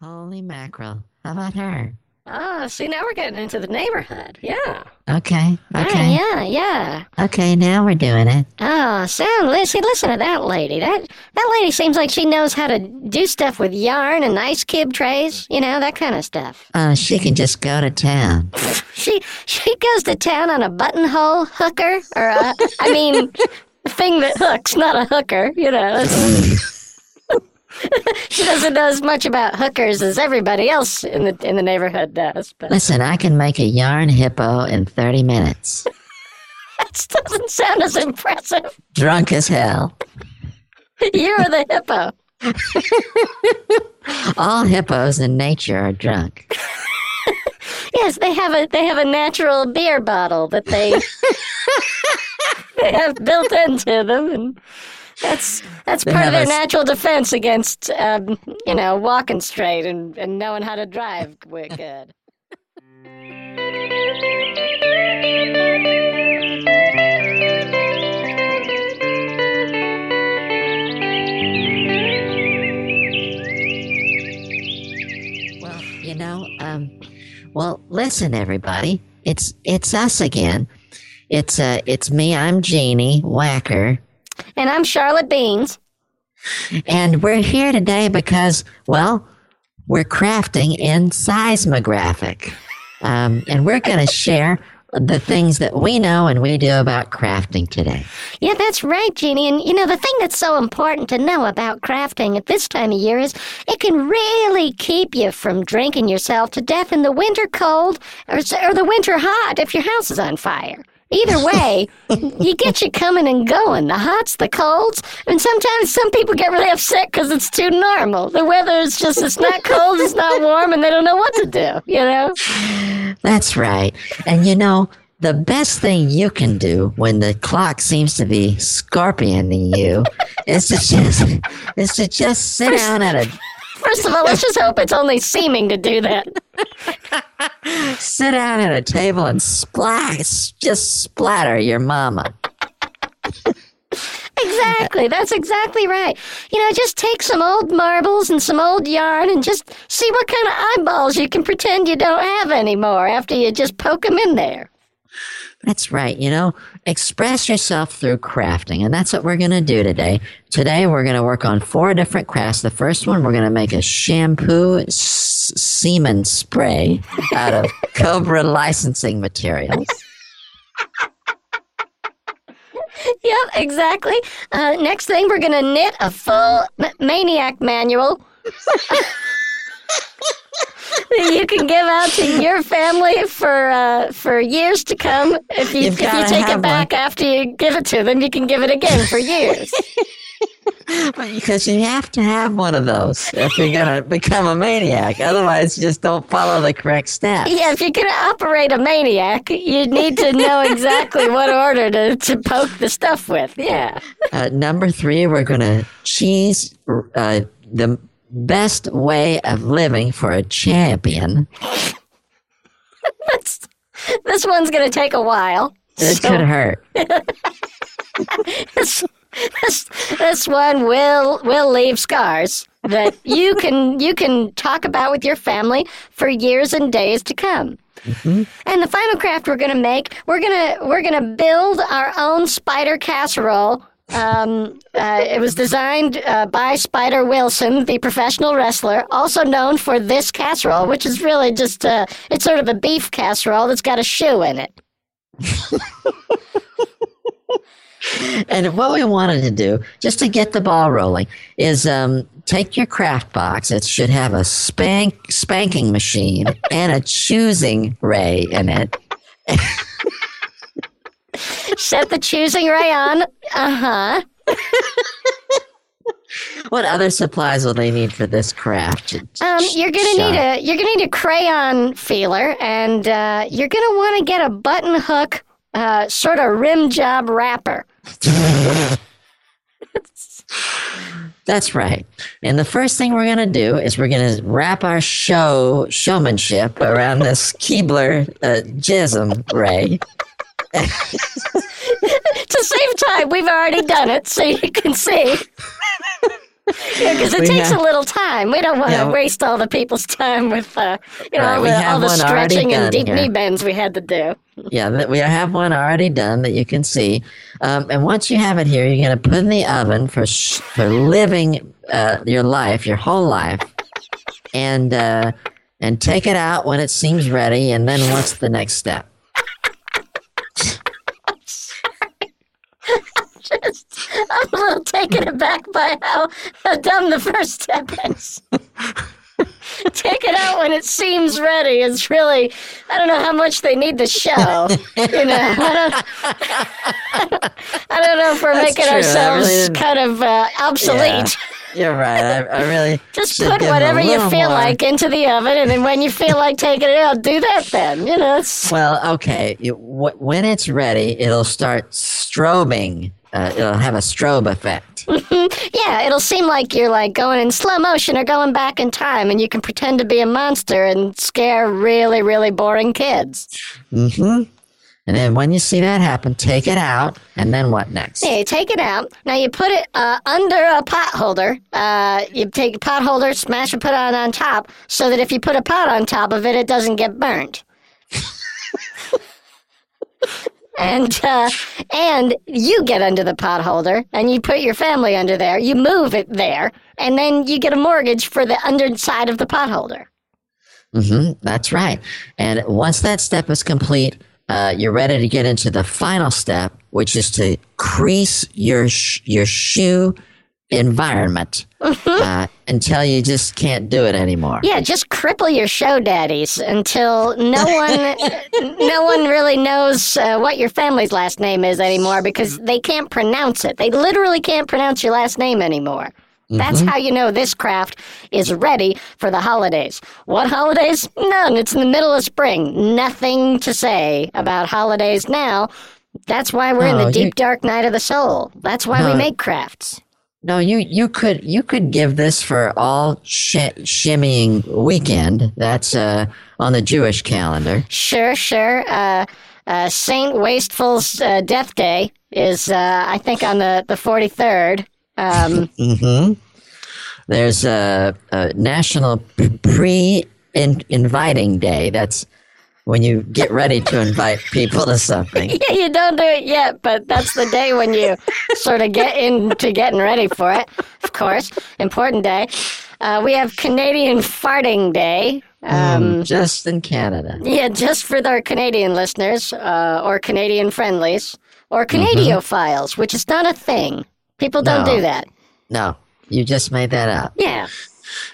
Holy mackerel. How about her? Ah, see, now we're getting into the neighborhood. Yeah. Okay. Okay. Yeah, yeah, yeah. Okay, now we're doing it. Oh, sound, listen, listen to that lady. That that lady seems like she knows how to do stuff with yarn and ice cube trays, you know, that kind of stuff. Uh, she can just go to town. She she goes to town on a buttonhole hooker, or a, I mean, thing that hooks, not a hooker, you know. she doesn't know as much about hookers as everybody else in the in the neighborhood does. But Listen, I can make a yarn hippo in 30 minutes. that doesn't sound as impressive. Drunk as hell. You're the hippo. All hippos in nature are drunk. Yes, they have a they have a natural beer bottle that they they have built into them, and that's that's part of their natural defense against um, you know walking straight and, and knowing how to drive good. Well, you know, um, well, listen, everybody. It's it's us again. It's uh, it's me. I'm Jeannie Whacker, And I'm Charlotte Beans. and we're here today because, well, we're crafting in seismographic, um, and we're going to share the things that we know and we do about crafting today. Yeah, that's right, Jeannie. And you know, the thing that's so important to know about crafting at this time of year is it can really keep you from drinking yourself to death in the winter cold or, or the winter hot if your house is on fire. Either way, you get you coming and going. The hots, the colds, and sometimes some people get really upset because it's too normal. The weather is just, it's not cold, it's not warm, and they don't know what to do, you know? That's right. And you know, the best thing you can do when the clock seems to be scorpioning you is to just is to just sit down at a First of all, let's just hope it's only seeming to do that. sit down at a table and splash just splatter your mama. Exactly. That's exactly right. You know, just take some old marbles and some old yarn and just see what kind of eyeballs you can pretend you don't have anymore after you just poke them in there. That's right. You know, express yourself through crafting. And that's what we're going to do today. Today, we're going to work on four different crafts. The first one, we're going to make a shampoo s- semen spray out of Cobra licensing materials. Yep, exactly. Uh, next thing, we're going to knit a full maniac manual. that you can give out to your family for uh, for years to come. If you You've if you take it back after you give it to them, you can give it again for years. Because you have to have one of those if you're going to become a maniac. Otherwise, you just don't follow the correct steps. Yeah, if you're going to operate a maniac, you need to know exactly what order to, to poke the stuff with. Yeah. Uh, number three, we're going to cheese uh, the best way of living for a champion. That's, this one's going to take a while. It So could hurt. this, this, this one will will leave scars that you can you can talk about with your family for years and days to come. Mm-hmm. And the final craft we're gonna make, we're gonna we're gonna build our own spider casserole. Um, uh, it was designed uh, by Spider Wilson, the professional wrestler, also known for this casserole, which is really just uh, it's sort of a beef casserole that's got a shoe in it. And what we wanted to do, just to get the ball rolling, is um, take your craft box. It should have a spank spanking machine and a choosing ray in it. Set the choosing ray on. Uh huh. What other supplies will they need for this craft? Um, you're gonna need a you're gonna need a crayon feeler, and uh, you're gonna want to get a button hook, uh, sort of rim job wrapper. That's right. And the first thing we're going to do is we're going to wrap our show showmanship around this Keebler uh, jism ray. To save time, we've already done it, so you can see. Because it We takes have- a little time. We don't want to Yeah. waste all the people's time with, uh, you know, Right, all the, all the stretching and deep here. knee bends we had to do. Yeah, we have one already done that you can see. Um, and once you have it here, you're going to put in the oven for sh- for living uh, your life, your whole life, and uh, and take it out when it seems ready. And then what's the next step? Just, I'm a little taken aback by how, how dumb the first step is. Take it out when it seems ready. It's really, I don't know how much they need the show. You know, I don't, I don't know if we're That's making true. Ourselves really kind of uh, obsolete. You're right. I, I really Just put give 'em a whatever you feel more- like into the oven, and then when you feel like taking it out, do that then. You know, it's, Well, okay. You, wh- when it's ready, it'll start strobing. Uh, it'll have a strobe effect. yeah, it'll seem like you're like going in slow motion or going back in time, and you can pretend to be a monster and scare really, really boring kids. hmm And then when you see that happen, take it out, and then what next? Yeah, you take it out. Now you put it uh, under a pot holder. Uh, you take a pot holder, smash and put it on on top, so that if you put a pot on top of it, it doesn't get burnt. and uh, and you get under the pot holder, and you put your family under there. You move it there, and then you get a mortgage for the underside of the pot holder. hmm That's right. And once that step is complete, uh, you're ready to get into the final step, which is to crease your sh- your shoe environment uh, until you just can't do it anymore. Yeah, just cripple your show daddies until no one, no one really knows uh, what your family's last name is anymore because they can't pronounce it. They literally can't pronounce your last name anymore. That's how you know this craft is ready for the holidays. What holidays? None. It's in the middle of spring. Nothing to say about holidays now. That's why we're in No, the you- deep dark night of the soul. That's why we make crafts. No, you you could you could give this for all sh- shimmying weekend. That's uh, on the Jewish calendar. Sure, sure. Uh, uh, Saint Wasteful's uh, death day is, uh, I think, on the the forty third. Um, hmm There's a, a national pre inviting day. That's when you get ready to invite people to something. yeah, you don't do it yet, but that's the day when you sort of get into getting ready for it. Of course, important day. Uh, we have Canadian Farting Day. Um, Just in Canada. Yeah, just for our Canadian listeners, uh, or Canadian friendlies, or Canadiophiles, which is not a thing. People don't No. do that. No, you just made that up. Yeah.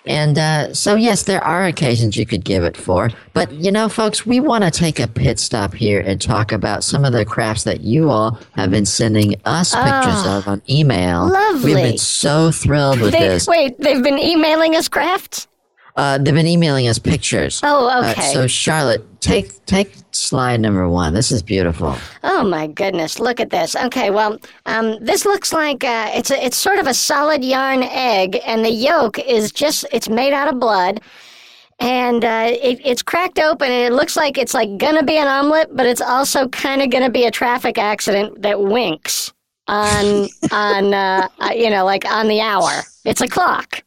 And uh, so, yes, there are occasions you could give it for. But, you know, folks, we want to take a pit stop here and talk about some of the crafts that you all have been sending us pictures of on email. lovely. We've been so thrilled with They, this. wait, they've been emailing us crafts? Uh, they've been emailing us pictures. Oh, Uh, okay. so, Charlotte, take take slide number one. This is beautiful. Oh my goodness! Look at this. Okay, well, um, this looks like uh, it's a, it's sort of a solid yarn egg, and the yolk is just it's made out of blood, and uh, it, it's cracked open, and it looks like it's like gonna be an omelet, but it's also kind of gonna be a traffic accident that winks on on uh, uh, you know like on the hour. It's a clock.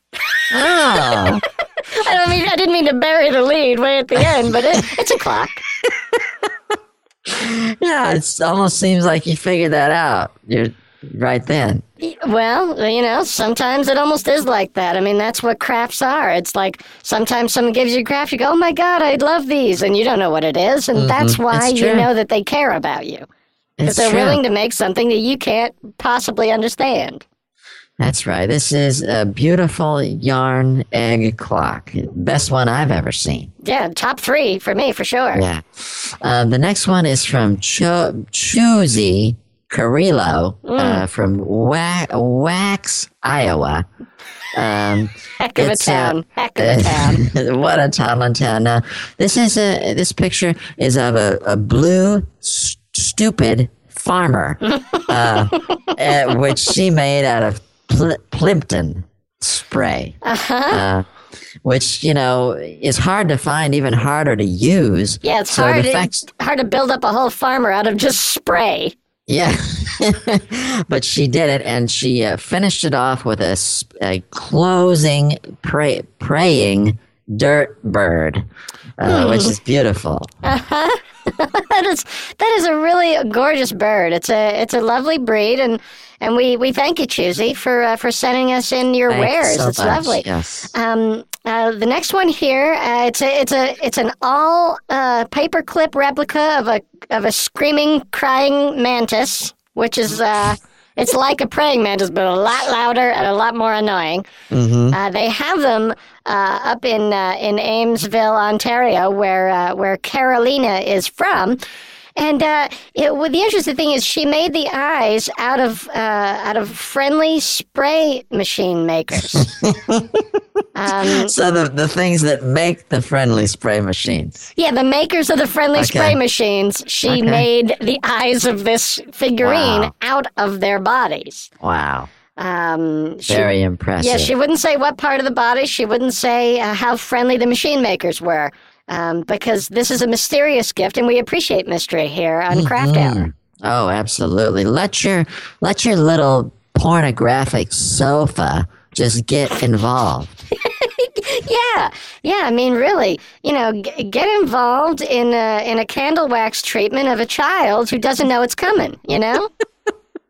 Oh, I don't mean I didn't mean to bury the lead way at the end, but it, it's a clock. yeah, it almost seems like you figured that out. You're right then. Well, you know, sometimes it almost is like that. I mean, that's what crafts are. It's like sometimes someone gives you a craft, you go, oh my God, I love these. And you don't know what it is. And that's why Mm-hmm. You know that they care about you. Because they're true. willing to make something that you can't possibly understand. That's right. This is a beautiful yarn egg clock. Best one I've ever seen. Yeah, top three for me, for sure. Yeah. Uh, the next one is from Cho- Chuzy Carrillo uh, from Wa- Wax, Iowa. Um, Heck of a uh, town. Heck of a town. what a toddler town. Now, this is a this picture is of a, a blue st- stupid farmer, uh, uh, which she made out of pl- Plimpton spray. Uh-huh. which you know is hard to find, even harder to use. Yeah, it's So hard, fact- hard to build up a whole farmer out of just spray. Yeah. but she did it, and she uh, finished it off with a closing pray, praying dirt bird, uh, which is beautiful. that is that is a really gorgeous bird. It's a it's a lovely breed, and and we, we thank you, Choosy, for uh, for sending us in your Thanks wares. so it's much. lovely. Yes. Um, uh, the next one here, uh, it's a it's a it's an all uh, paperclip replica of a of a screaming, crying mantis, which is uh, it's like a praying mantis, but a lot louder and a lot more annoying. hmm Uh, they have them uh, up in uh, in Amesville, Ontario, where uh, where Carolina is from. And uh, it, well, the interesting thing is, she made the eyes out of uh, out of friendly spray machine makers. um, So the the things that make the friendly spray machines. yeah, the makers of the friendly Okay. spray machines, she Okay. made the eyes of this figurine Wow. out of their bodies. Wow. Um, she, Very impressive. Yeah, she wouldn't say what part of the body. She wouldn't say uh, how friendly the machine makers were, um, because this is a mysterious gift, and we appreciate mystery here on Craft Hour. Oh, absolutely. Let your let your little pornographic sofa just get involved. Yeah, yeah. I mean, really, you know, g- get involved in a, in a candle wax treatment of a child who doesn't know it's coming. You know.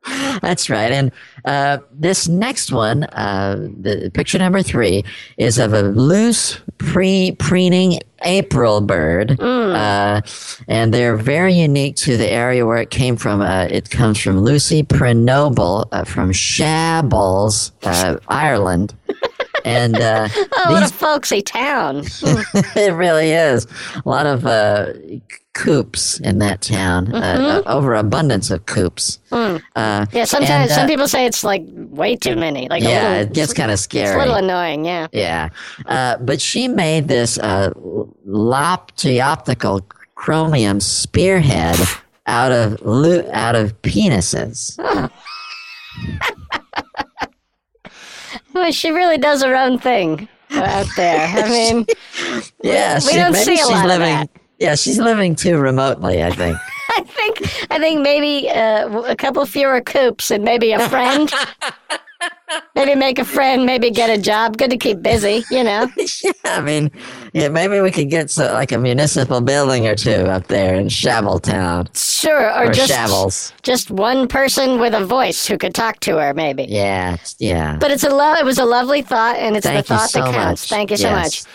That's right. And uh, this next one, uh, the picture number three, is of a loose pre preening April bird, uh, and they're very unique to the area where it came from. Uh, it comes from Lucy Prenoble uh, from Shabbles, uh, Ireland. And uh, Oh, what a folksy town. it really is a lot of uh, coops in that town. Uh, overabundance of coops. Uh, Yeah, sometimes And, uh, some people say it's like way too many. Like a yeah, little, it gets kind of scary. it's a little annoying. Yeah. Yeah. Uh, but she made this uh, loptioptical chromium spearhead out of lu- out of penises. Well, she really does her own thing out there. I mean, Yeah, We she, don't see a she's lot of living. that. Yeah, she's living too remotely. I think. I think I think maybe uh, a couple fewer coops and maybe a friend. maybe make a friend. Maybe get a job. Good to keep busy. You know. yeah, I mean, yeah, maybe we could get so, like a municipal building or two up there in Shabbletown Sure. Or, or just Shavels. just one person with a voice who could talk to her. Maybe. Yeah, yeah. But it's a lo- it was a lovely thought, and it's Thank the thought so that counts. much. Thank you so Yes. much.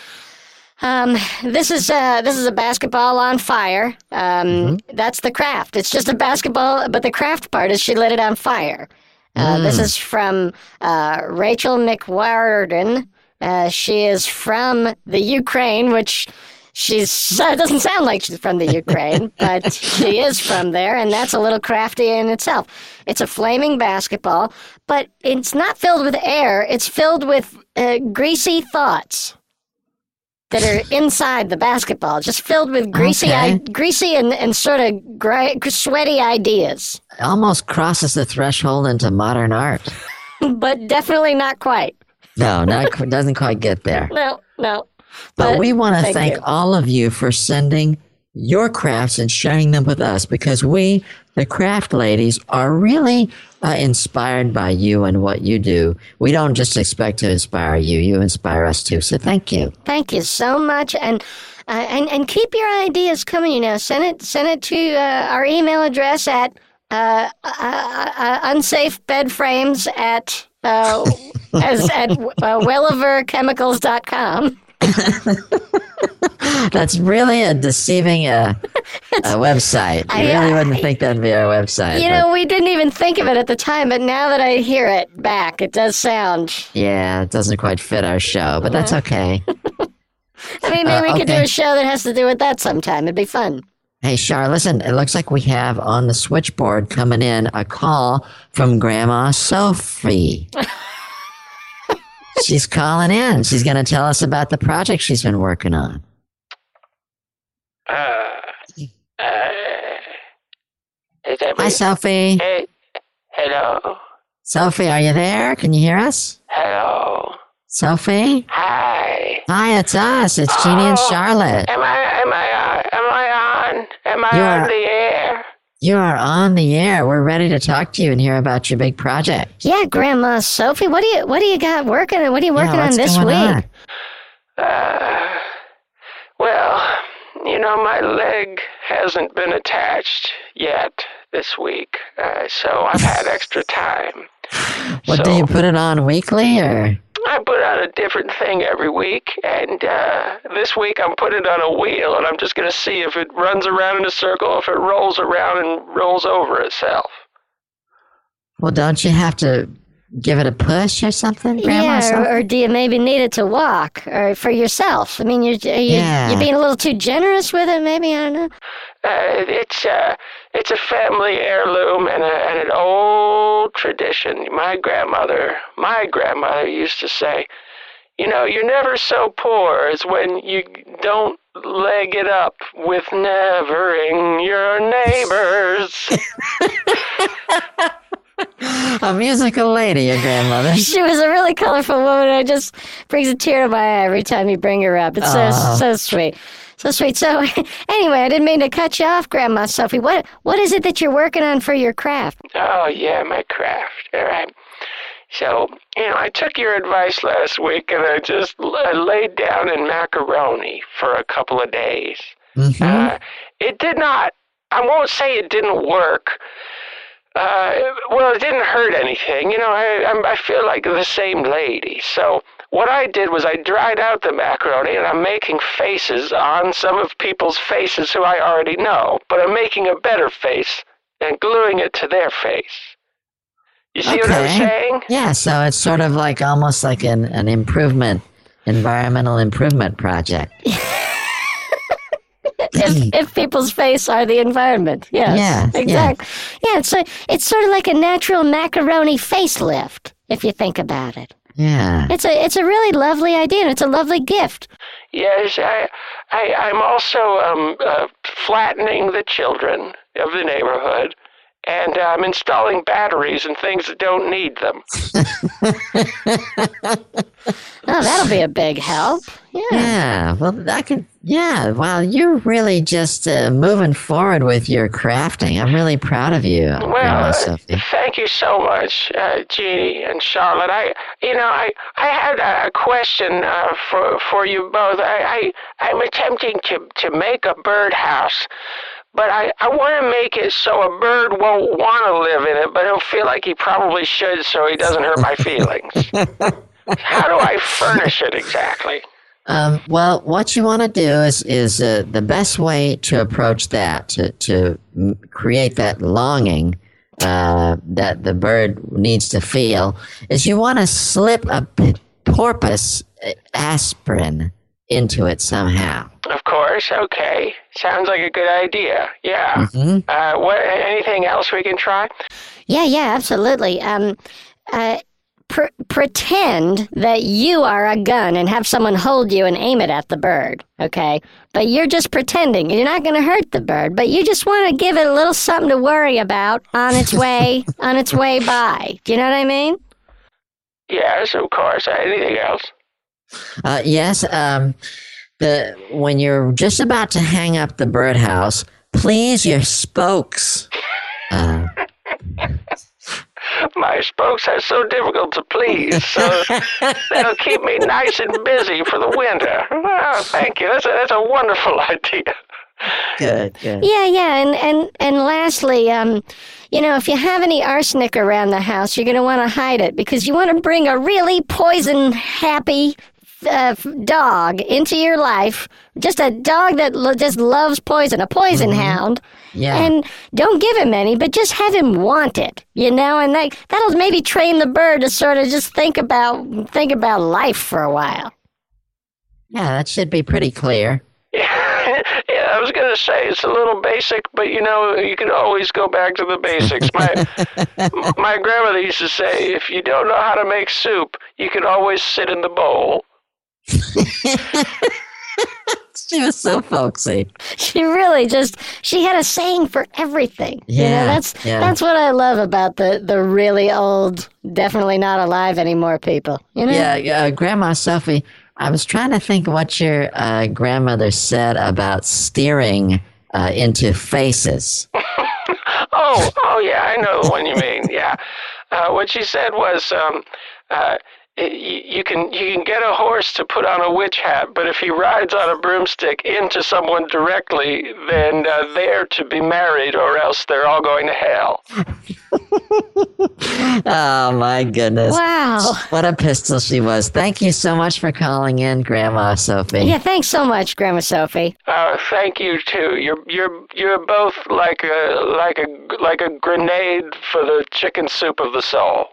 Um, this is uh, this is a basketball on fire. Um, Mm-hmm. That's the craft. It's just a basketball, but the craft part is she lit it on fire. Uh, This Mm. is from uh, Rachel McWarden. Uh, she is from the Ukraine, which she's uh, doesn't sound like she's from the Ukraine, but she is from there, and that's a little crafty in itself. It's a flaming basketball, but it's not filled with air. It's filled with uh, greasy thoughts that are inside the basketball, just filled with greasy, Okay. I- greasy and, and sort of sweaty ideas, Almost crosses the threshold into modern art. but definitely not quite. No, not doesn't quite get there. No, no. But, But we want to thank thank all of you for sending your crafts and sharing them with us because we, the craft ladies, are really uh, inspired by you and what you do. We don't just expect to inspire you; you inspire us too. So thank you. Thank you so much, and uh, and and keep your ideas coming. You know, send it send it to uh, our email address at uh, uh, uh, unsafe bed frames at uh, as at uh, welliverchemicals.com. That's really a deceiving uh, uh, website. You I- really I- wouldn't think that'd be our website. You know, we didn't even think of it at the time, but now that I hear it back, it does sound. yeah, it doesn't quite fit our show, but that's okay. I mean, maybe Uh, we could do a show that has to do with that sometime. It'd be fun. Hey, Char, listen, it looks like we have on the switchboard coming in a call from Grandma Sophie. she's calling in. She's going to tell us about the project she's been working on. Uh, uh, is that Hi. Sophie. Hey, hello, Sophie, are you there? Can you hear us? hello, Sophie? hi. Hi, it's us. It's Jeannie and Oh. Charlotte. Am I, am I on, am I on, am I You on are- the air? You are on the air. We're ready to talk to you and hear about your big project. Yeah, Grandma Sophie, what do you what do you got working? What are you working yeah, on this week? on? Uh, well, you know, my leg hasn't been attached yet this week, uh, so I've had extra time. What so do you put it on weekly or? I put on a different thing every week, and uh, this week I'm putting it on a wheel, and I'm just going to see if it runs around in a circle, if it rolls around and rolls over itself. Well, don't you have to give it a push or something, Grandma? Yeah, Sophie? or, or do you maybe need it to walk or for yourself? I mean, you're you're, Yeah. you're being a little too generous with it. Maybe I don't know. Uh, it's uh, it's a family heirloom and, a, and an old tradition. My grandmother, my grandmother used to say, you know, you're never so poor as when you don't leg it up with nevering your neighbors. a musical lady, your grandmother. She was a really colorful woman. It just brings a tear to my eye every time you bring her up. It's so so sweet, so sweet. So anyway, I didn't mean to cut you off, Grandma Sophie. What what is it that you're working on for your craft? oh yeah, my craft. All right. So, you know, I took your advice last week and I just l- I laid down in macaroni for a couple of days. Mhm. Uh, it did not. I won't say it didn't work. Uh, well, it didn't hurt anything. You know, I I feel like the same lady. So what I did was I dried out the macaroni and I'm making faces on some of people's faces who I already know, but I'm making a better face and gluing it to their face. You see what I'm saying? Yeah, so it's sort of like almost like an, an improvement, environmental improvement project. if, if people's face are the environment. Yes, Yeah, yeah. exactly. Yeah, it's a, it's sort of like a natural macaroni facelift if you think about it. Yeah. It's a it's a really lovely idea and it's a lovely gift. Yes, I, I, I'm also um, uh, flattening the children of the neighborhood, and I'm installing batteries and things that don't need them. Oh, that'll be a big help. Yeah. Yeah, well, I can. Yeah, wow, you're really just uh, moving forward with your crafting. I'm really proud of you, Well, uh, thank you so much, uh, Jeannie and Charlotte. I, you know, I, I had a question uh, for for you both. I, I, I'm attempting to to make a birdhouse. But I, I want to make it so a bird won't want to live in it, but he'll feel like he probably should so he doesn't hurt my feelings. How do I furnish it exactly? Um, well, what you want to do is is uh, the best way to approach that to to create that longing uh, that the bird needs to feel is you want to slip a porpoise uh, aspirin into it somehow. Of course, okay. Sounds like a good idea. Yeah. hmm Uh, what? Anything else we can try? Yeah, yeah, absolutely. Um, uh, pr- pretend that you are a gun and have someone hold you and aim it at the bird, okay? But you're just pretending. You're not going to hurt the bird, but you just want to give it a little something to worry about on its way on its way by. Do you know what I mean? Yes, of course. Anything else? Uh, yes. Um, the when you're just about to hang up the birdhouse, please your spokes. Uh, My spokes are so difficult to please, so that'll keep me nice and busy for the winter. Oh, thank you. That's a, that's a wonderful idea. good, good. Yeah, yeah, and and and lastly, um, you know, if you have any arsenic around the house, you're going to want to hide it because you want to bring a really poison happy uh, dog into your life. Just a dog that lo- just loves poison, a poison hound. Yeah. And don't give him any, but just have him want it, you know, and that that'll maybe train the bird to sort of just think about think about life for a while. Yeah, that should be pretty clear. Yeah, yeah, I was going to say it's a little basic, but you know, you can always go back to the basics. My my grandmother used to say, if you don't know how to make soup, you can always sit in the bowl. She was so folksy. She really just she had a saying for everything. you know, Yeah, that's yeah. that's what I love about the the really old, definitely not alive anymore people. You know? Yeah, yeah, Grandma Sophie. I was trying to think what your uh, grandmother said about steering uh, into faces. Oh, oh yeah, I know the one you mean. Yeah. Uh, what she said was, um, you can you can get a horse to put on a witch hat, but if he rides on a broomstick into someone directly, then uh, they're to be married, or else they're all going to hell. Oh my goodness. Wow. What a pistol she was. Thank you so much for calling in, Grandma Sophie. Yeah, thanks so much, Grandma Sophie. Uh, thank you too. You're you're you're both like a like a like a grenade for the chicken soup of the soul.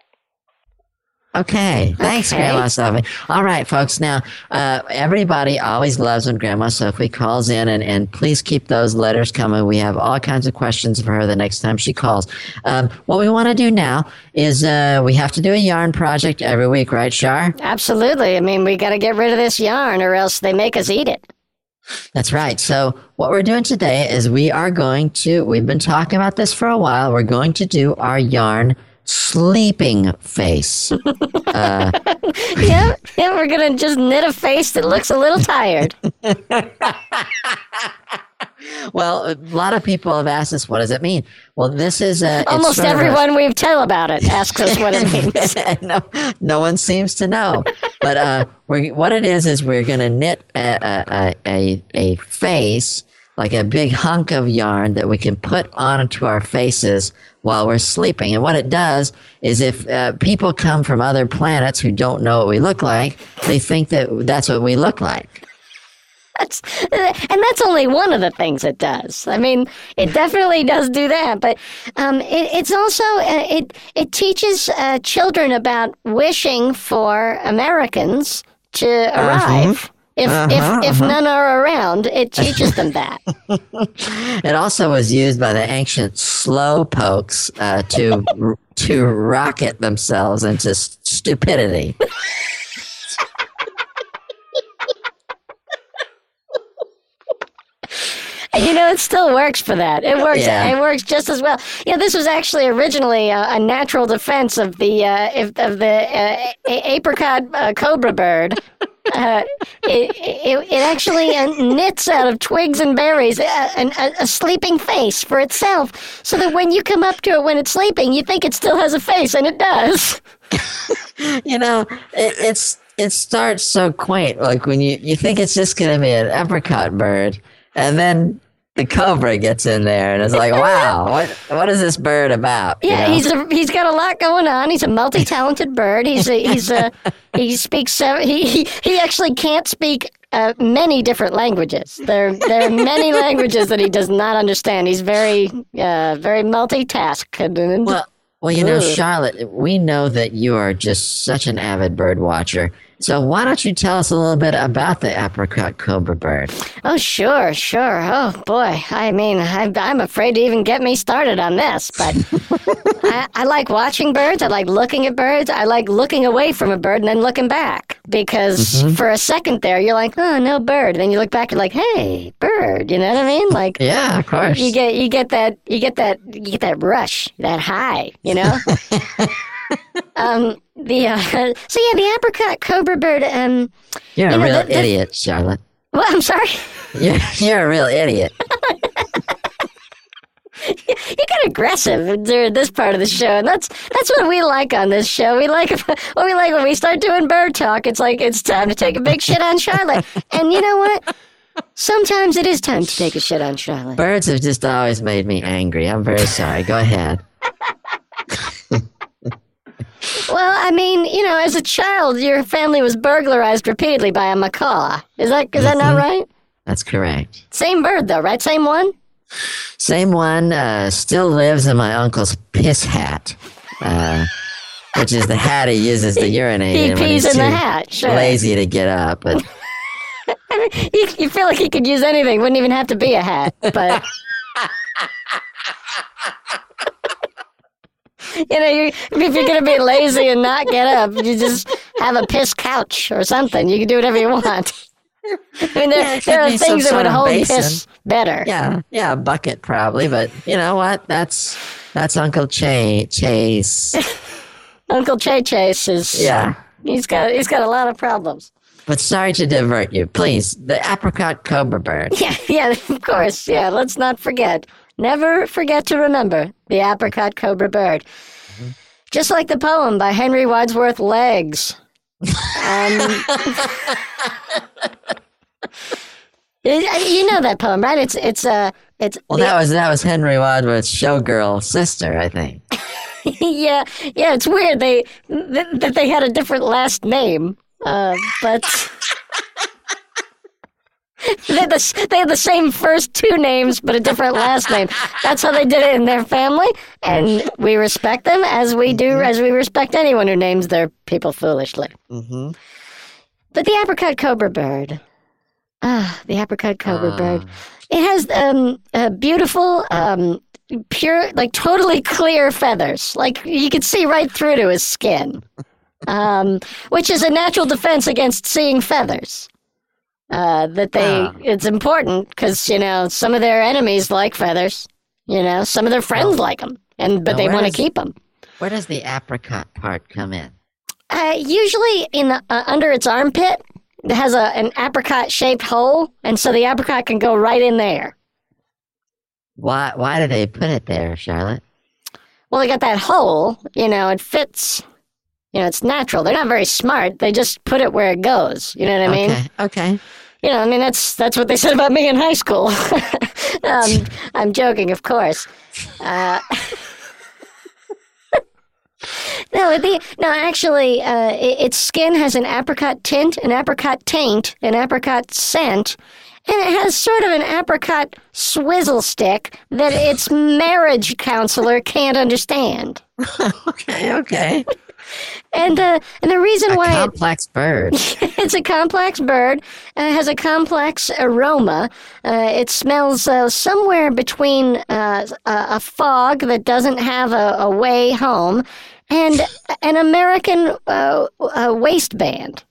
Okay. Thanks, Okay. Grandma Sophie. All right, folks. Now, uh, everybody always loves when Grandma Sophie calls in, and, and please keep those letters coming. We have all kinds of questions for her the next time she calls. Um, what we want to do now is uh, we have to do a yarn project every week, right, Shar? Absolutely. I mean, we got to get rid of this yarn, or else they make us eat it. That's right. So, what we're doing today is we are going to, we've been talking about this for a while. We're going to do our yarn sleeping face. yeah, yeah, we're gonna just knit a face that looks a little tired. Well, a lot of people have asked us, what does it mean? Well, this is a. Almost of a- everyone we tell about it asks us what it means. no, no one seems to know. But uh, we're, what it is is we're going to knit a, a, a, a face, like a big hunk of yarn that we can put onto our faces while we're sleeping. And what it does is if uh, people come from other planets who don't know what we look like, they think that that's what we look like. That's, and that's only one of the things it does. I mean, it definitely does do that, but um, it, it's also uh, it it teaches uh, children about wishing for Americans to arrive. If, if, if none are around, it teaches them that. It also was used by the ancient slow pokes uh, to to rocket themselves into s- stupidity. You know, it still works for that. It works. Yeah. It works just as well. Yeah, this was actually originally a, a natural defense of the uh, if, of the uh, a- apricot uh, cobra bird. Uh, it, it, it actually uh, knits out of twigs and berries a, a, a sleeping face for itself, so that when you come up to it when it's sleeping, you think it still has a face, and it does. you know, it, it's it starts so quaint. Like when you you think it's just gonna be an apricot bird, and then the cobra gets in there, and it's like, wow, what what is this bird about? you Yeah, know? he's a, he's got a lot going on. He's a multi-talented bird. He's a, he's a, he speaks seven, he, he he actually can't speak uh, many different languages. There there are many languages that he does not understand. He's very uh, very multitask. well. Well, you know, Charlotte, we know that you are just such an avid bird watcher. So why don't you tell us a little bit about the apricot cobra bird? Oh sure, sure. Oh boy, I mean, I, I'm afraid to even get me started on this, but I, I like watching birds. I like looking at birds. I like looking away from a bird and then looking back because mm-hmm. for a second there you're like, oh no bird. then you look back, you're like, hey bird. You know what I mean? Like Yeah, of course. you get you get that you get that you get that rush, that high. You know. um. The uh, so yeah, the apricot cobra bird. Um. You're a you know, real the- the- idiot, Charlotte. Well, I'm sorry. You're, you're a real idiot. you get aggressive during this part of the show, and that's that's what we like on this show. We like what we like when we start doing bird talk. It's like it's time to take a big shit on Charlotte, and you know what? Sometimes it is time to take a shit on Charlotte. Birds have just always made me angry. I'm very sorry. Go ahead. Well, I mean, you know, as a child, your family was burglarized repeatedly by a macaw. Is that is that not right? That's correct. Same bird though, right? Same one. Same one uh, still lives in my uncle's piss hat, uh, which is the hat he uses to urinate He in when pees he's in the hat. Sure. lazy to get up. But You, you feel like he could use anything. Wouldn't even have to be a hat, but. You know, you, if you're going to be lazy and not get up, you just have a piss couch or something. You can do whatever you want. I mean, there, Yeah, there are things that would hold basin. piss better. yeah, yeah, a bucket probably. But you know what? That's that's Uncle Che Chase. Uncle Che Chase is Yeah. he's got he's got a lot of problems. But sorry to divert you. Please, the apricot cobra bird. Yeah, yeah, of course. Yeah, let's not forget. Never forget to remember the apricot cobra bird. Just like the poem by Henry Wadsworth Legs. Um, you know that poem, right? It's it's uh it's Well, that was that was Henry Wadsworth's showgirl sister, I think. yeah yeah. It's weird they that they had a different last name, uh, but they had, the, they had the same first two names but a different last name. That's how they did it in their family, and we respect them as we do as we respect anyone who names their people foolishly. Mm-hmm. But the apricot cobra bird. Ah, the apricot cobra Ah. bird. It has um, uh, beautiful, um, pure, like totally clear feathers. Like you could see right through to his skin, um, which is a natural defense against seeing feathers. Uh, that they, Ah. it's important because you know some of their enemies like feathers. You know, some of their friends like 'em, like them, and but Now, they want to keep them. Where does the apricot part come in? Uh, usually in the uh, under its armpit, it has a an apricot shaped hole, and so the apricot can go right in there. Why why do they put it there, Charlotte? Well, they got that hole, you know, it fits. You know, it's natural. They're not very smart. They just put it where it goes. You know what I mean? okay, okay. You know, I mean that's that's what they said about me in high school. um, I'm joking, of course. Uh, no, the, no, actually, uh, i its skin has an apricot tint, an apricot taint, an apricot scent, and it has sort of an apricot swizzle stick that its marriage counselor can't understand. Okay, okay. And uh, and the reason A why it, complex bird. it's a complex bird. Uh, it has a complex aroma. Uh, it smells uh, somewhere between uh, a, a fog that doesn't have a, a way home and an American uh, uh, waistband.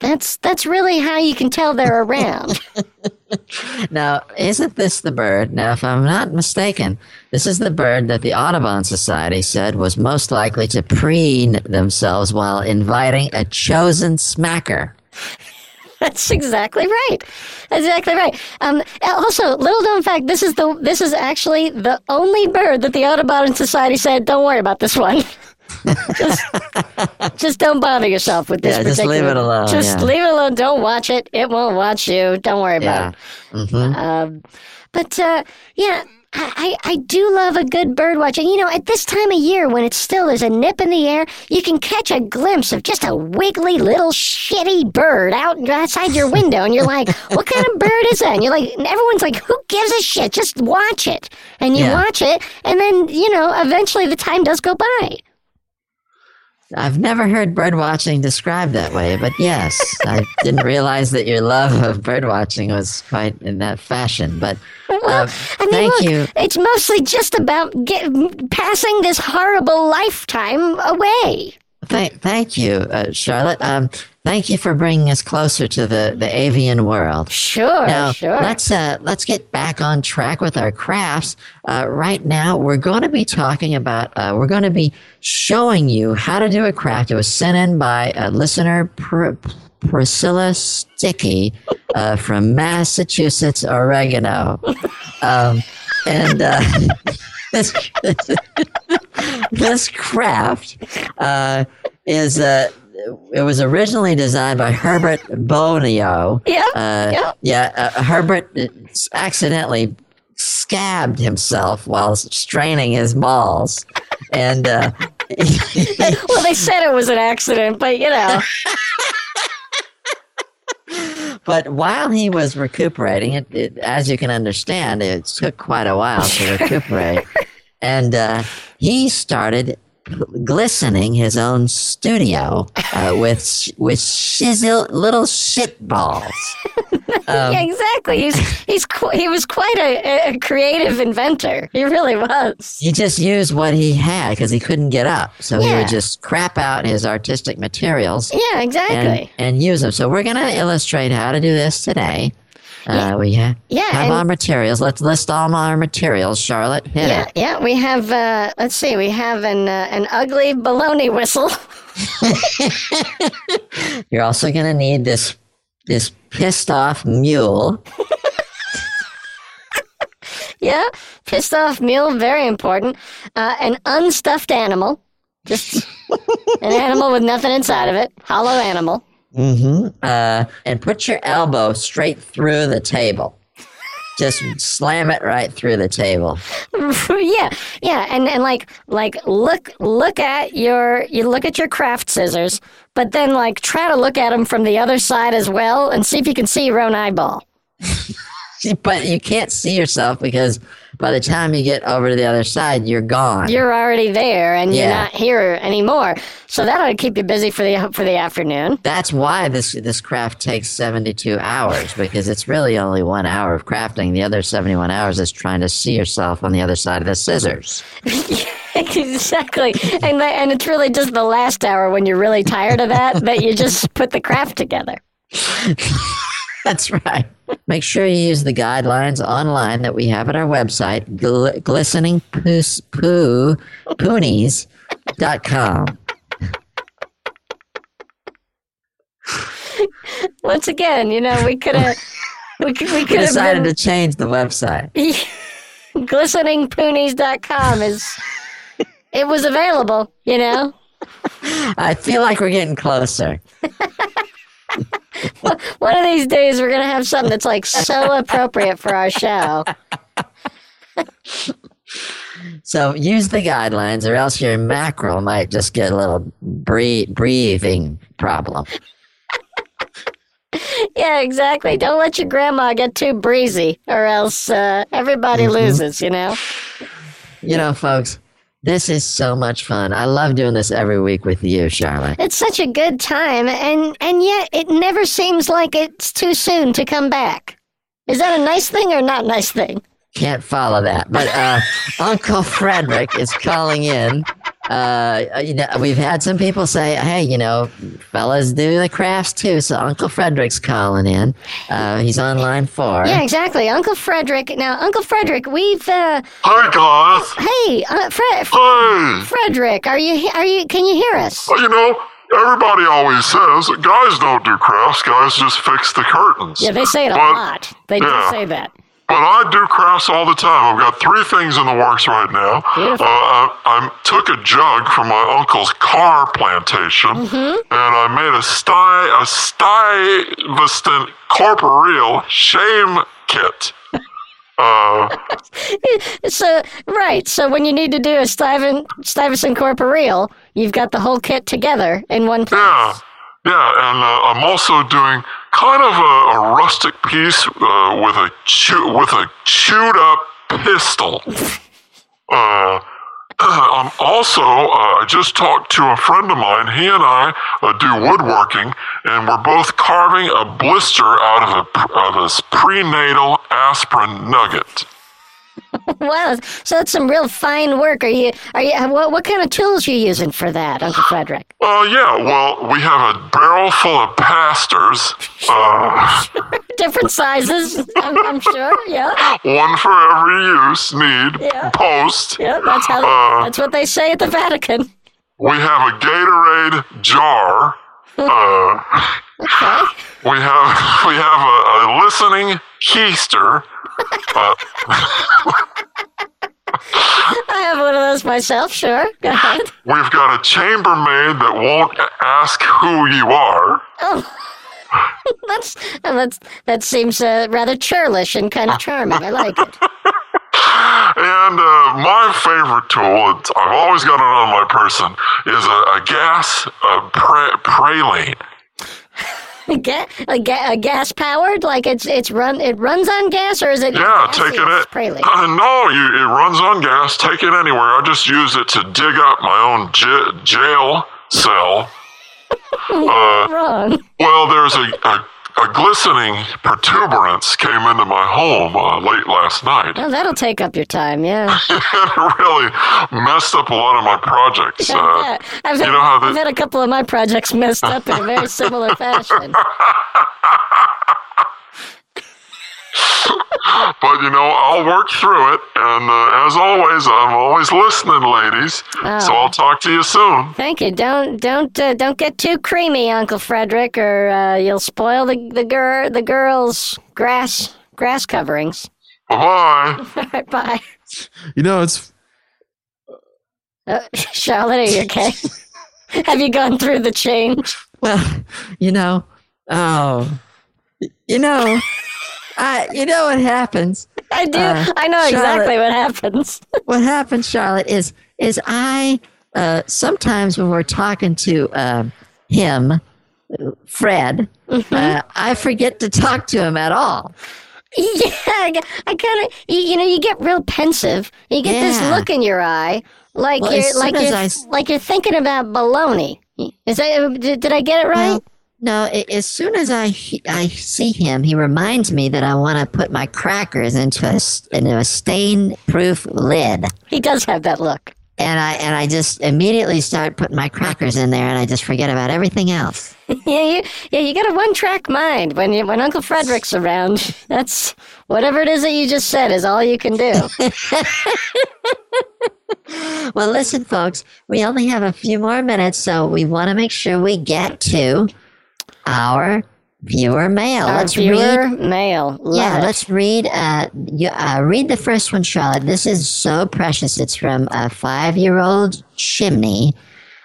That's that's really how you can tell they're around. Now, isn't this the bird? Now, if I'm not mistaken, this is the bird that the Audubon Society said was most likely to preen themselves while inviting a chosen smacker. That's exactly right. That's exactly right. Um, also, little known fact: this is the this is actually the only bird that the Audubon Society said, "Don't worry about this one. just, just don't bother yourself with this." Yeah, just leave it alone, Just yeah. leave it alone. Don't watch it. It won't watch you. Don't worry about Yeah. it. hmm Um, but uh, yeah, I, I I do love a good bird watching. You know, at this time of year when it's still there's a nip in the air, you can catch a glimpse of just a wiggly little shitty bird out outside your window, and you're like, "What kind of bird is that?" And you're like, and everyone's like, "Who gives a shit? Just watch it." And you Yeah. watch it, and then you know, eventually the time does go by. I've never heard bird watching described that way, but yes, I didn't realize that your love of bird watching was quite in that fashion. But uh, I mean, thank look, you. it's mostly just about get, passing this horrible lifetime away. Thank, thank you, uh, Charlotte. Um, thank you for bringing us closer to the, the avian world. Sure, Now sure. let's uh, let's get back on track with our crafts. Uh, right now, we're going to be talking about. Uh, we're going to be showing you how to do a craft. It was sent in by a listener, Pr- Priscilla Sticky, uh, from Massachusetts, oregano, um, and uh, this this craft uh, is. Uh, it was originally designed by Herbert Bonio. Yeah, Uh, yeah. yeah, uh, Herbert uh, accidentally scabbed himself while straining his balls, and uh, well, they said it was an accident, but you know, but while he was recuperating, it, it, as you can understand, it took quite a while to recuperate, and uh, he started glistening his own studio uh, with with shizzle little shit balls. Um, yeah, exactly. He's he's qu- he was quite a, a creative inventor. He really was. he just used what he had because he couldn't get up. So he would just crap out his artistic materials Yeah, and, exactly. and use them. So we're going to illustrate how to do this today. Uh, we ha- Yeah, have our materials. Let's list all our materials. Charlotte, hit yeah, it. yeah. We have uh, let's see. We have an uh, an ugly baloney whistle. You're also going to need this this pissed off mule. Yeah, pissed off mule, very important. Uh, an unstuffed animal, just an animal with nothing inside of it, hollow animal. Mm-hmm. Uh, and put your elbow straight through the table. Just slam it right through the table. yeah, yeah, and and like like look look at your you look at your craft scissors, but then like try to look at them from the other side as well, and see if you can see your own eyeball. But you can't see yourself because by the time you get over to the other side, you're gone. You're already there, and you're not here anymore. So that ought to keep you busy for the for the afternoon. That's why this this craft takes 72 hours because it's really only one hour of crafting. The other 71 hours is trying to see yourself on the other side of the scissors. exactly, and the, and it's really just the last hour when you're really tired of that that you just put the craft together. That's right. Make sure you use the guidelines online that we have at our website, gl- glisteningpoonies.com. Once again, you know, we could have we could we We could decided been to change the website. glisteningpoonies.com is it was available, you know. I feel like we're getting closer. One of these days we're gonna have something that's like so appropriate for our show. So use the guidelines, or else your mackerel might just get a little bre- breathing problem. Yeah, exactly. Don't let your grandma get too breezy, or else uh, everybody loses. You know. You know, folks, this is so much fun. I love doing this every week with you, Charlotte. It's such a good time, and and yet it never seems like it's too soon to come back. Is that a nice thing or not nice thing? Can't follow that. But uh, Uncle Frederick is calling in. Uh, you know, we've had some people say, "Hey, you know, fellas do the crafts too." So Uncle Frederick's calling in. Uh, he's on line four. Yeah, exactly. Uncle Frederick. Now, Uncle Frederick, we've. Uh, Hi guys. hey, uh, Fred, Hey. Frederick, are you are you? Can you hear us? Well, you know, everybody always says guys don't do crafts. Guys just fix the curtains. Yeah, they say it a But- lot. They do say that. But I do crafts all the time. I've got three things in the works right now. Uh, I, I took a jug from my uncle's car plantation, Mm-hmm. and I made a sty a Stuyvesant corporeal shame kit. Uh, So right. So when you need to do a Stuyven, Stuyvesant corporeal, you've got the whole kit together in one place. Yeah, yeah, and uh, I'm also doing kind of a, a rustic piece uh, with a chew, with a chewed up pistol. uh, I'm also uh, I just talked to a friend of mine. He and I uh, do woodworking, and we're both carving a blister out of a of a prenatal aspirin nugget. Wow. So that's some real fine work. Are you? Are you? What, what kind of tools are you using for that, Uncle Frederick? Uh, yeah, well, we have a barrel full of pastors. Uh, Different sizes, I'm, I'm sure. Yeah. one for every use need Yeah. post. Yeah. That's how. Uh, that's what they say at the Vatican. We have a Gatorade jar. Uh, Okay. we have we have a, a listening keister. I have one of those myself. Sure. Go ahead. we've got a chambermaid that won't ask who you are. Oh. That's that's that seems uh, rather churlish and kind of charming. I like it. And uh, my favorite tool, I've always got it on my person, is a, a gas uh, pra- praline. Ga- a, ga- a gas powered, like it's it's run it runs on gas, or is it? Yeah, taking it. Praline? Uh, no, you, it runs on gas. Take it anywhere. I just use it to dig up my own j- jail cell. Uh, Wrong. well, there's a, a, a glistening protuberance came into my home uh, late last night. Well, that'll take up your time. Yeah. it really messed up a lot of my projects. Uh, Yeah, I've, had, you know how the- I've had a couple of my projects messed up in a very similar fashion. but you know, I'll work through it. And uh, as always, I'm always listening, ladies. So Oh. I'll talk to you soon. Thank you. Don't don't uh, don't get too creamy, Uncle Frederick, or uh, you'll spoil the the girl the girls' grass grass coverings. Bye bye. All right, bye. You know, it's Uh, Charlotte, are you okay? Have you gone through the change? Well, you know, oh, you know, I, you know what happens. I do. Uh, I know Charlotte- exactly what happens. What happens, Charlotte, is is I uh, sometimes when we're talking to uh, him, Fred, uh, I forget to talk to him at all. Yeah, I, kind of. You, you know, you get real pensive. You get this look in your eye, like Well, you're like you're I like you're thinking about baloney. Is that? Did, did I get it right? Well, no, as soon as I I see him, he reminds me that I want to put my crackers into a into a stain-proof lid. he does have that look. and I and I just immediately start putting my crackers in there, and I just forget about everything else. Yeah, you, yeah, you got a one-track mind when you, when Uncle Frederick's around. That's whatever it is that you just said is all you can do. Well, listen, folks, we only have a few more minutes, so we want to make sure we get to our viewer mail. Our let's viewer read. mail. Love Yeah, it. let's read. Uh, you, uh, read the first one, Charlotte. This is so precious. It's from a five-year-old chimney,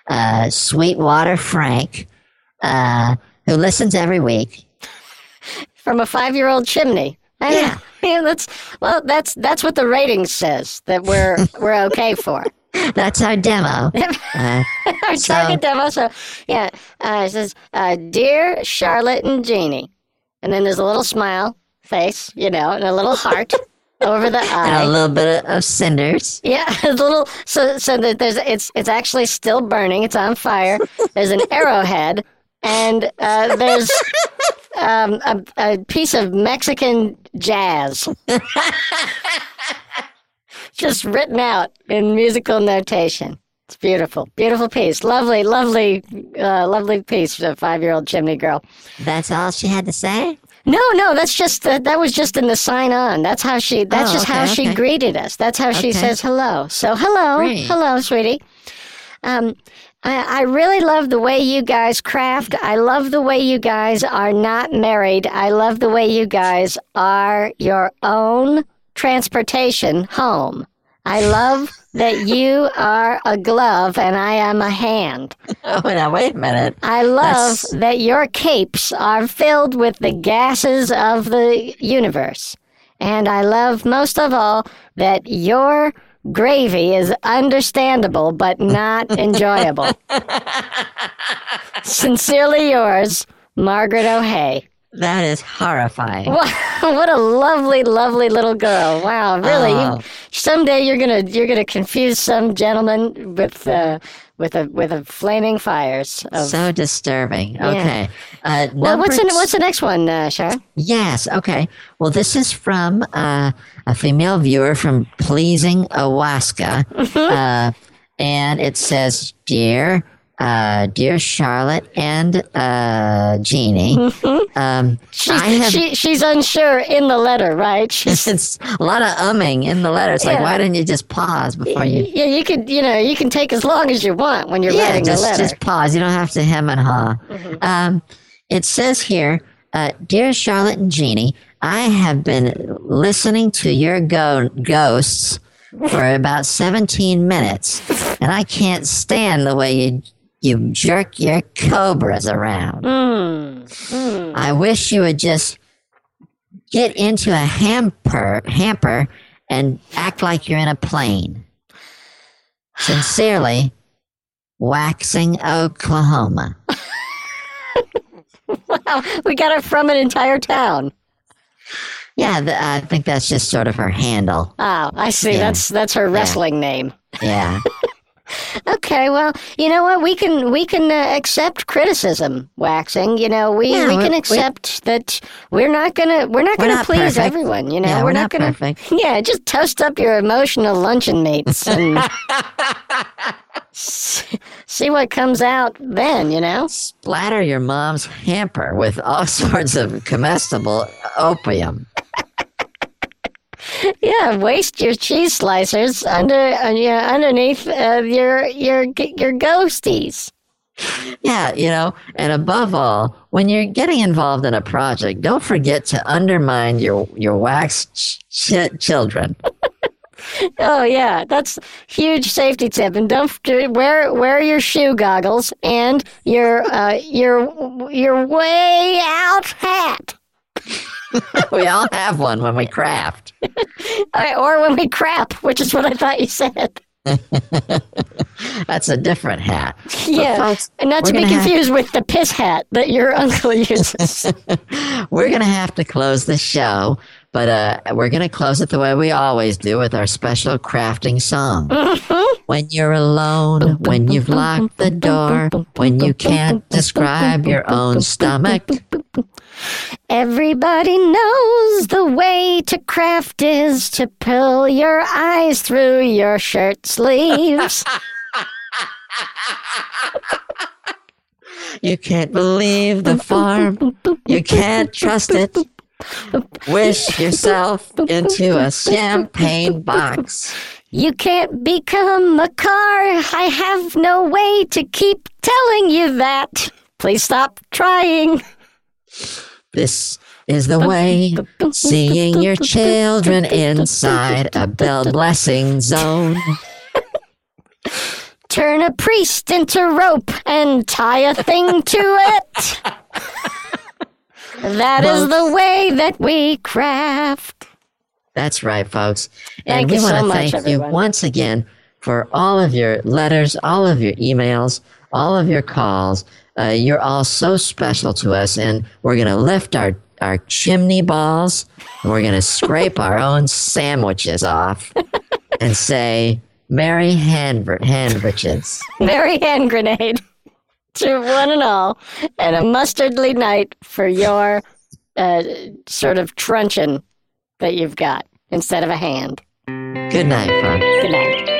uh, Sweetwater Frank, uh, who listens every week. from a five-year-old chimney. I Yeah. yeah, that's well, that's that's what the rating says that we're we're okay for. That's our demo. Uh, Our So- target demo. So yeah, uh, it says, uh, "Dear Charlotte and Jeannie," and then there's a little smile face, you know, and a little heart over the and a little bit of cinders. Yeah, a little. So so that there's it's it's actually still burning. It's on fire. There's an arrowhead, and uh, there's. Um, a, a piece of Mexican jazz just written out in musical notation. It's beautiful, beautiful piece. Lovely, lovely, uh, lovely piece for a five-year-old chimney girl. That's all she had to say? No, no, that's just uh, that was just in the sign on. That's how she. That's Oh, just how okay, she greeted us. That's how she says hello. So hello, Great. hello, sweetie. Um, I, I really love the way you guys craft. I love the way you guys are not married. I love the way you guys are your own transportation home. I love that you are a glove and I am a hand. Oh, now wait a minute. I love That's- that your capes are filled with the gases of the universe. And I love most of all that your gravy is understandable but not enjoyable. Sincerely yours, Margaret O'Hay. That is horrifying. What a lovely, lovely little girl! Wow, really. Oh. You, someday you're gonna you're gonna confuse some gentleman with uh, with a with a flaming fires of So disturbing. Okay. Uh, Well, what's the, what's the next one, uh, Sharon? Yes. Okay. Well, this is from uh, a female viewer from Pleasing Awaska, uh, and it says, "Dear, uh, dear Charlotte and uh, Jeannie, um, She's, have." she, she's unsure in the letter, right? She's, it's a lot of umming in the letter. It's like, why didn't you just pause before you? yeah, you could, you know, you can take as long as you want when you're Yeah, writing just the letter. just pause. You don't have to hem and haw. Um, it says here, uh, dear Charlotte and Jeannie, I have been listening to your go- ghosts for about 17 minutes, and I can't stand the way you you jerk your cobras around. Hmm. I wish you would just get into a hamper hamper and act like you're in a plane. Sincerely, Waxing, Oklahoma. Wow, we got it from an entire town. Yeah, th- I think that's just sort of her handle. Oh, I see. Yeah. That's that's her wrestling name. Yeah. Okay, well, you know what? We can we can uh, accept criticism, waxing. You know, we, Yeah, we we- can we- accept that we're not gonna we're not We're gonna not please perfect. everyone. You know, Yeah, we're, we're not, not gonna. perfect. Yeah, just toast up your emotional luncheon mates and see what comes out then. You know. Splatter your mom's hamper with all sorts of comestible opium. Yeah, waste your cheese slicers under uh, yeah, underneath uh, your your your ghosties. Yeah, you know, and above all, when you're getting involved in a project, don't forget to undermine your your wax ch- ch- children. Oh yeah, that's huge safety tip. And don't wear wear your shoe goggles and your uh, your your way out hat. we all have one when we craft. Or when we crap, which is what I thought you said. That's a different hat. Yeah, folks, and not to be confused with the piss hat that your uncle uses. we're going to have to close the show, but uh, we're going to close it the way we always do with our special crafting song. When you're alone, when you've locked the door, when you can't describe your own stomach. Everybody knows the way to craft is to pull your eyes through your shirt sleeves. You can't believe the farm. You can't trust it. Wish yourself into a champagne box. You can't become a car. I have no way to keep telling you that. Please stop trying. This is the way. Seeing your children inside a bell blessing zone. Turn a priest into rope and tie a thing to it. That is the way that we craft. That's right, folks. Thank And we want to much, thank you once again for all of your letters, all of your emails, all of your calls. Uh, you're all so special to us, and we're going to lift our, our chimney balls and we're going to scrape our own sandwiches off and say, Merry hand, handriches. Merry hand grenade to one and all, and a mustardly night for your uh, sort of truncheon that you've got instead of a hand. Good night, folks. Good night.